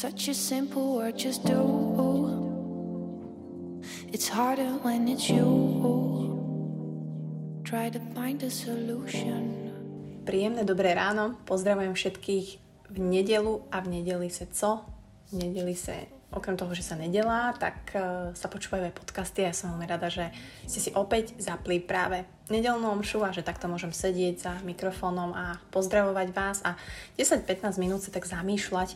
such a simple word, just do. It's harder when it's you. Try to find a solution. Príjemné dobré ráno, pozdravujem všetkých v nedelu a v nedeli se co? V nedeli se okrem toho, že sa nedelá, tak uh, sa počúvajú aj podcasty a ja som veľmi rada, že ste si opäť zapli práve nedelnú omšu a že takto môžem sedieť za mikrofónom a pozdravovať vás a 10-15 minút sa tak zamýšľať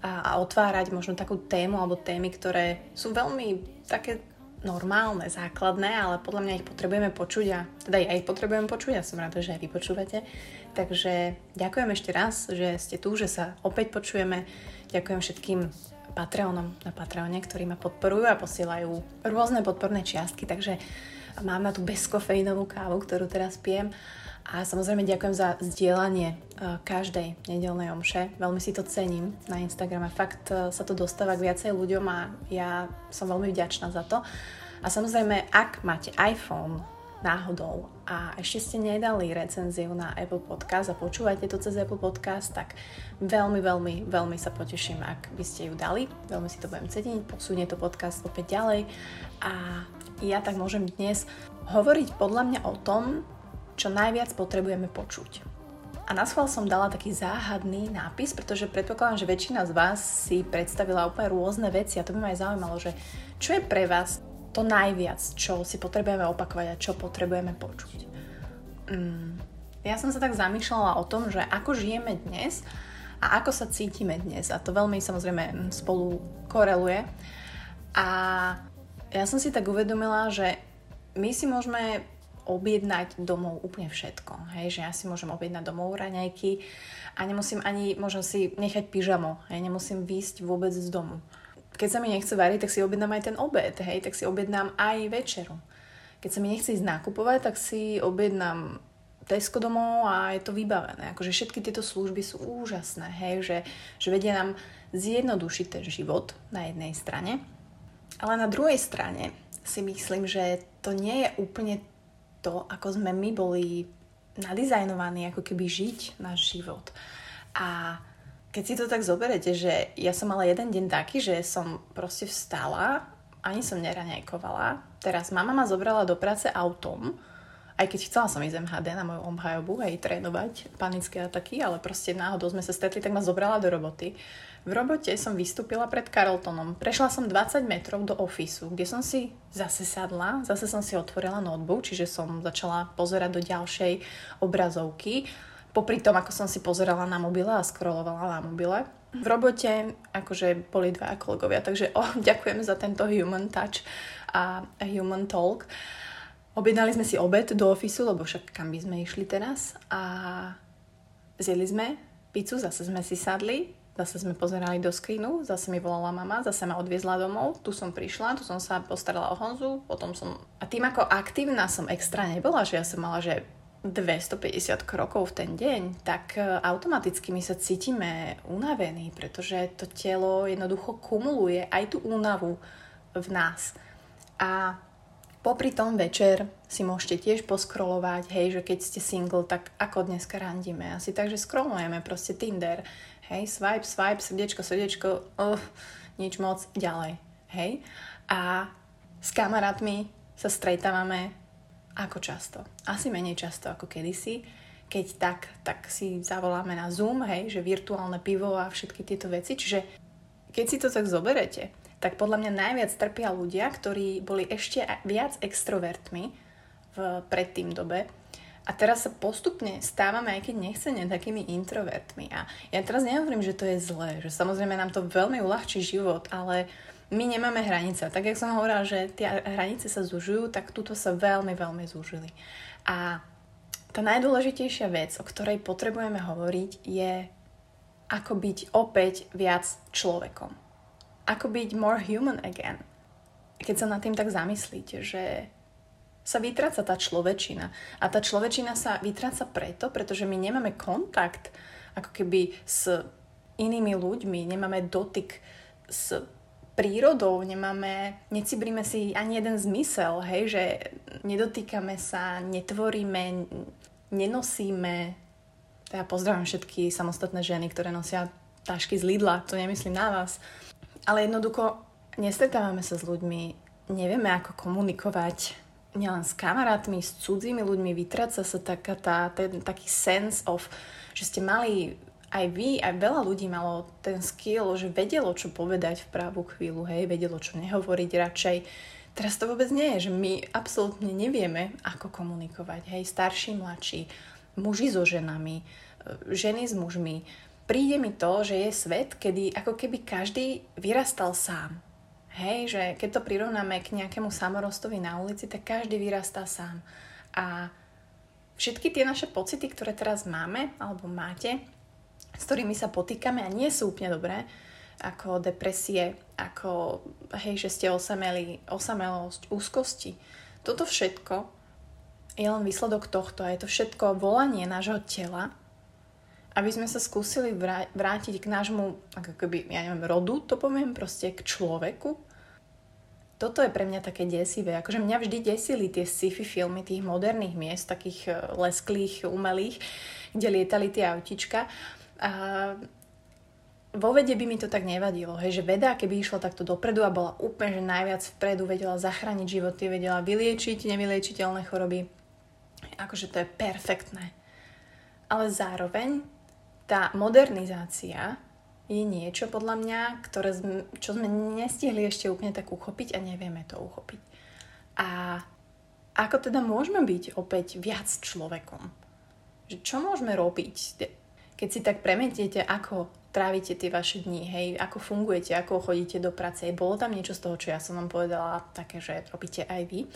a, a otvárať možno takú tému alebo témy, ktoré sú veľmi také normálne, základné, ale podľa mňa ich potrebujeme počuť a teda ja ich potrebujem počuť a som rada, že aj vy počúvate. Takže ďakujem ešte raz, že ste tu, že sa opäť počujeme. Ďakujem všetkým Patreonom na Patreone, ktorí ma podporujú a posielajú rôzne podporné čiastky, takže mám na tú bezkofeínovú kávu, ktorú teraz pijem. A samozrejme ďakujem za zdieľanie uh, každej nedelnej omše. Veľmi si to cením na Instagrame. Fakt uh, sa to dostáva k viacej ľuďom a ja som veľmi vďačná za to. A samozrejme, ak máte iPhone, náhodou a ešte ste nedali recenziu na Apple Podcast a počúvate to cez Apple Podcast, tak veľmi, veľmi, veľmi sa poteším, ak by ste ju dali. Veľmi si to budem ceniť, posunie to podcast opäť ďalej a ja tak môžem dnes hovoriť podľa mňa o tom, čo najviac potrebujeme počuť. A na schvál som dala taký záhadný nápis, pretože predpokladám, že väčšina z vás si predstavila úplne rôzne veci a to by ma aj zaujímalo, že čo je pre vás to najviac, čo si potrebujeme opakovať a čo potrebujeme počuť. Mm, ja som sa tak zamýšľala o tom, že ako žijeme dnes a ako sa cítime dnes. A to veľmi samozrejme spolu koreluje. A ja som si tak uvedomila, že my si môžeme objednať domov úplne všetko. Hej? Že ja si môžem objednať domov raňajky a nemusím ani, možno si nechať pyžamo. Hej? Nemusím výjsť vôbec z domu keď sa mi nechce variť, tak si objednám aj ten obed, hej, tak si objednám aj večeru. Keď sa mi nechce ísť nakupovať, tak si objednám Tesco domov a je to vybavené. Akože všetky tieto služby sú úžasné, hej, že, že vedia nám zjednodušiť ten život na jednej strane, ale na druhej strane si myslím, že to nie je úplne to, ako sme my boli nadizajnovaní, ako keby žiť náš život. A keď si to tak zoberete, že ja som mala jeden deň taký, že som proste vstala, ani som neraňajkovala. Teraz mama ma zobrala do práce autom, aj keď chcela som ísť MHD na moju obhajobu aj trénovať panické ataky, ale proste náhodou sme sa stretli, tak ma zobrala do roboty. V robote som vystúpila pred Carltonom. Prešla som 20 metrov do ofisu, kde som si zase sadla, zase som si otvorila notebook, čiže som začala pozerať do ďalšej obrazovky popri tom, ako som si pozerala na mobile a scrollovala na mobile. V robote akože boli dva kolegovia, takže oh, ďakujem za tento human touch a human talk. Objednali sme si obed do ofisu, lebo však kam by sme išli teraz a zjedli sme pizzu, zase sme si sadli, zase sme pozerali do skrinu, zase mi volala mama, zase ma odviezla domov, tu som prišla, tu som sa postarala o Honzu, potom som... A tým ako aktívna som extra nebola, že ja som mala, že 250 krokov v ten deň, tak e, automaticky my sa cítime unavení, pretože to telo jednoducho kumuluje aj tú únavu v nás. A popri tom večer si môžete tiež poskrolovať, hej, že keď ste single, tak ako dneska randíme. Asi tak, že scrollujeme proste Tinder, hej, swipe, swipe, srdiečko, srdiečko, uh, nič moc, ďalej, hej. A s kamarátmi sa stretávame ako často? Asi menej často ako kedysi. Keď tak, tak si zavoláme na Zoom, hej, že virtuálne pivo a všetky tieto veci. Čiže keď si to tak zoberete, tak podľa mňa najviac trpia ľudia, ktorí boli ešte viac extrovertmi v predtým dobe, a teraz sa postupne stávame, aj keď nechcene, takými introvertmi. A ja teraz nehovorím, že to je zlé, že samozrejme nám to veľmi uľahčí život, ale my nemáme hranice. Tak, jak som hovorila, že tie hranice sa zužujú, tak túto sa veľmi, veľmi zúžili. A tá najdôležitejšia vec, o ktorej potrebujeme hovoriť, je ako byť opäť viac človekom. Ako byť more human again. Keď sa nad tým tak zamyslíte, že sa vytráca tá človečina. A tá človečina sa vytráca preto, pretože my nemáme kontakt ako keby s inými ľuďmi, nemáme dotyk s prírodou, nemáme, necibríme si ani jeden zmysel, hej, že nedotýkame sa, netvoríme, nenosíme. Ja pozdravím všetky samostatné ženy, ktoré nosia tašky z Lidla, to nemyslím na vás. Ale jednoducho nestretávame sa s ľuďmi, nevieme ako komunikovať, nielen s kamarátmi, s cudzími ľuďmi, vytráca sa taká tá, ten taký sense of, že ste mali aj vy, aj veľa ľudí malo ten skill, že vedelo, čo povedať v pravú chvíľu, hej, vedelo, čo nehovoriť radšej. Teraz to vôbec nie je, že my absolútne nevieme, ako komunikovať, hej, starší, mladší, muži so ženami, e, ženy s mužmi. Príde mi to, že je svet, kedy ako keby každý vyrastal sám. Hej, že keď to prirovnáme k nejakému samorostovi na ulici, tak každý vyrastá sám. A všetky tie naše pocity, ktoré teraz máme, alebo máte, s ktorými sa potýkame a nie sú úplne dobré, ako depresie, ako hej, že ste osameli, osamelosť, úzkosti. Toto všetko je len výsledok tohto a je to všetko volanie nášho tela, aby sme sa skúsili vrátiť k nášmu, ako keby, ja neviem, rodu, to poviem, proste k človeku. Toto je pre mňa také desivé. Akože mňa vždy desili tie sci-fi filmy tých moderných miest, takých eh, lesklých, umelých, kde lietali tie autička. A vo vede by mi to tak nevadilo, hej, že veda, keby išla takto dopredu a bola úplne že najviac vpredu, vedela zachrániť životy, vedela vyliečiť nevyliečiteľné choroby, akože to je perfektné. Ale zároveň tá modernizácia je niečo podľa mňa, ktoré sme, čo sme nestihli ešte úplne tak uchopiť a nevieme to uchopiť. A ako teda môžeme byť opäť viac človekom? Že čo môžeme robiť? Keď si tak premietiete, ako trávite tie vaše dni, hej, ako fungujete, ako chodíte do práce. Bolo tam niečo z toho, čo ja som vám povedala, také, že robíte aj vy.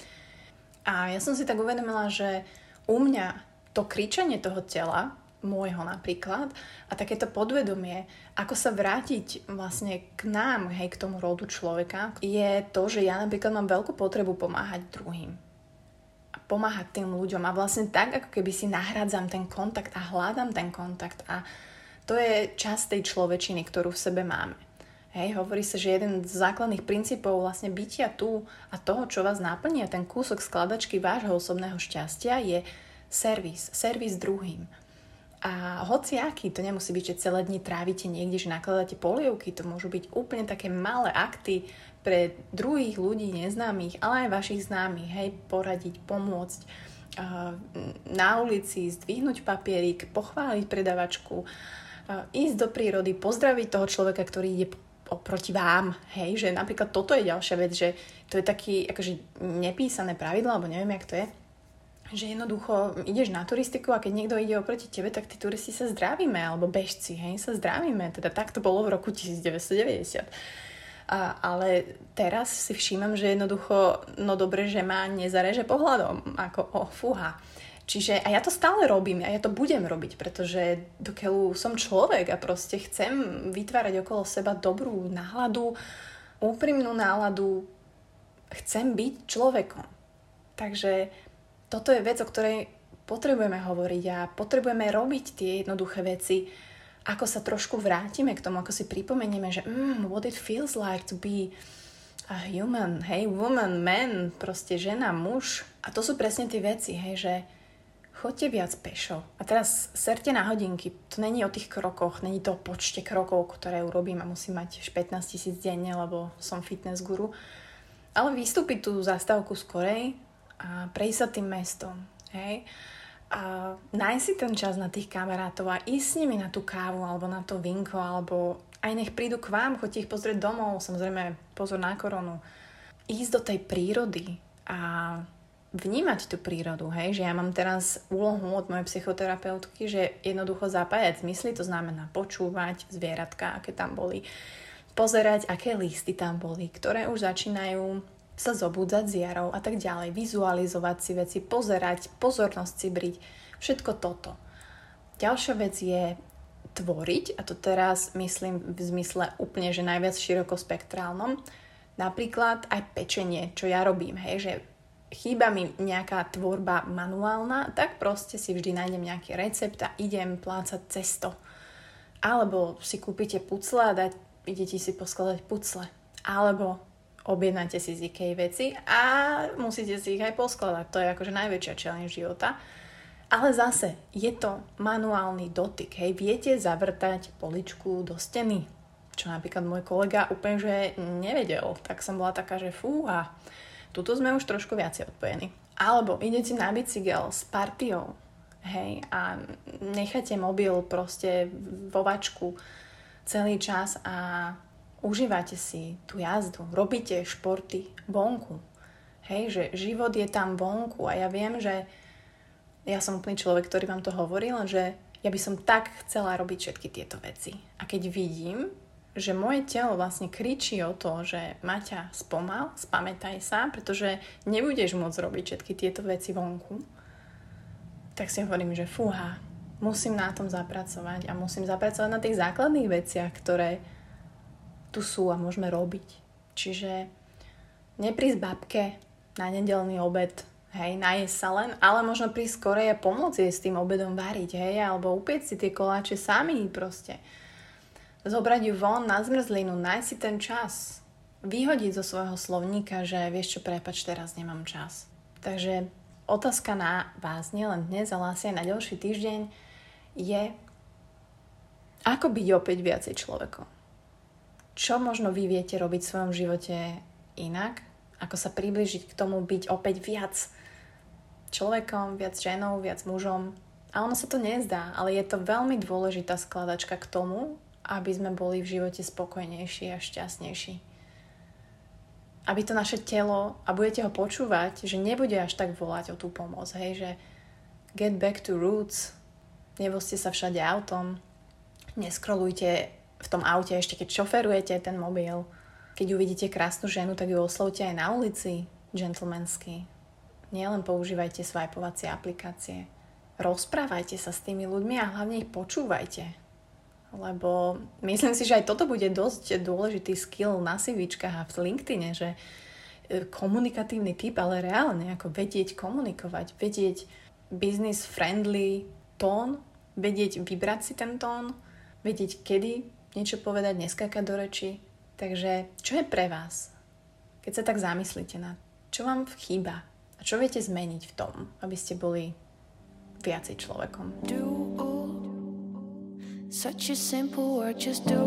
A ja som si tak uvedomila, že u mňa to kričanie toho tela, môjho napríklad, a takéto podvedomie, ako sa vrátiť vlastne k nám, hej, k tomu rodu človeka, je to, že ja napríklad mám veľkú potrebu pomáhať druhým pomáhať tým ľuďom a vlastne tak, ako keby si nahradzam ten kontakt a hľadám ten kontakt a to je časť tej človečiny, ktorú v sebe máme. Hej, hovorí sa, že jeden z základných princípov vlastne bytia tu a toho, čo vás naplní a ten kúsok skladačky vášho osobného šťastia je servis, servis druhým. A hoci aký, to nemusí byť, že celé dni trávite niekde, že nakladáte polievky, to môžu byť úplne také malé akty pre druhých ľudí neznámych, ale aj vašich známych, hej, poradiť, pomôcť, na ulici zdvihnúť papierik, pochváliť predavačku, ísť do prírody, pozdraviť toho človeka, ktorý ide oproti vám, hej, že napríklad toto je ďalšia vec, že to je taký akože nepísané pravidlo, alebo neviem, jak to je, že jednoducho ideš na turistiku a keď niekto ide oproti tebe, tak tí turisti sa zdravíme, alebo bežci, hej, sa zdravíme. Teda tak to bolo v roku 1990. A, ale teraz si všímam, že jednoducho, no dobre, že ma nezareže pohľadom, ako o fúha. Čiže a ja to stále robím a ja to budem robiť, pretože dokiaľ som človek a proste chcem vytvárať okolo seba dobrú náladu, úprimnú náladu, chcem byť človekom. Takže toto je vec, o ktorej potrebujeme hovoriť a potrebujeme robiť tie jednoduché veci, ako sa trošku vrátime k tomu, ako si pripomenieme, že mm, what it feels like to be a human, hej, woman, man, proste žena, muž. A to sú presne tie veci, hej, že chodte viac pešo. A teraz serte na hodinky. To není o tých krokoch, není to o počte krokov, ktoré urobím a musím mať 15 tisíc denne, lebo som fitness guru. Ale vystúpiť tú zastávku skorej a prejsť sa tým mestom, hej a nájsť si ten čas na tých kamarátov a ísť s nimi na tú kávu alebo na to vinko alebo aj nech prídu k vám, choďte ich pozrieť domov, samozrejme pozor na koronu. Ísť do tej prírody a vnímať tú prírodu, hej, že ja mám teraz úlohu od mojej psychoterapeutky, že jednoducho zapájať zmysly, to znamená počúvať zvieratka, aké tam boli, pozerať, aké listy tam boli, ktoré už začínajú sa zobúdzať z jarov a tak ďalej, vizualizovať si veci, pozerať, pozornosť si briť, všetko toto. Ďalšia vec je tvoriť, a to teraz myslím v zmysle úplne, že najviac širokospektrálnom, napríklad aj pečenie, čo ja robím, hej, že chýba mi nejaká tvorba manuálna, tak proste si vždy nájdem nejaký recept a idem plácať cesto. Alebo si kúpite pucle a dať, idete si poskladať pucle. Alebo objednáte si z IKEA veci a musíte si ich aj poskladať. To je akože najväčšia challenge života. Ale zase, je to manuálny dotyk, hej, viete zavrtať poličku do steny, čo napríklad môj kolega úplne, že nevedel, tak som bola taká, že fúha, tuto sme už trošku viacej odpojení. Alebo idete na bicykel s partiou, hej, a necháte mobil proste vo vačku celý čas a užívate si tú jazdu, robíte športy vonku. Hej, že život je tam vonku a ja viem, že ja som úplný človek, ktorý vám to hovoril, že ja by som tak chcela robiť všetky tieto veci. A keď vidím, že moje telo vlastne kričí o to, že Maťa, spomal, spamätaj sa, pretože nebudeš môcť robiť všetky tieto veci vonku, tak si hovorím, že fúha, musím na tom zapracovať a musím zapracovať na tých základných veciach, ktoré tu sú a môžeme robiť. Čiže neprísť babke na nedelný obed hej, najesť sa len, ale možno prísť skorej a pomôcť jej s tým obedom variť, hej, alebo upieť si tie koláče sami proste. Zobrať ju von na zmrzlinu, nájsť si ten čas. Vyhodiť zo svojho slovníka, že vieš čo, prepač, teraz nemám čas. Takže otázka na vás, nielen dnes, ale asi aj na ďalší týždeň, je, ako byť opäť viacej človekom. Čo možno vy viete robiť v svojom živote inak, ako sa približiť k tomu byť opäť viac človekom, viac ženou, viac mužom. A ono sa to nezdá, ale je to veľmi dôležitá skladačka k tomu, aby sme boli v živote spokojnejší a šťastnejší. Aby to naše telo, a budete ho počúvať, že nebude až tak volať o tú pomoc, hej, že get back to roots, nevozte sa všade autom, neskrolujte v tom aute ešte keď šoferujete ten mobil, keď uvidíte krásnu ženu, tak ju oslovte aj na ulici, gentlemansky, Nielen používajte swipovacie aplikácie. Rozprávajte sa s tými ľuďmi a hlavne ich počúvajte. Lebo myslím si, že aj toto bude dosť dôležitý skill na CVčkách a v LinkedIne, že e, komunikatívny typ, ale reálne ako vedieť komunikovať, vedieť business friendly tón, vedieť vybrať si ten tón, vedieť kedy niečo povedať, neskákať do reči. Takže čo je pre vás? Keď sa tak zamyslíte na čo vám chýba čo viete zmeniť v tom, aby ste boli viacej človekom? Such a simple word, just do.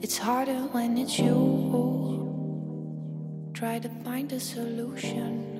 It's harder when it's you. Try to find a solution.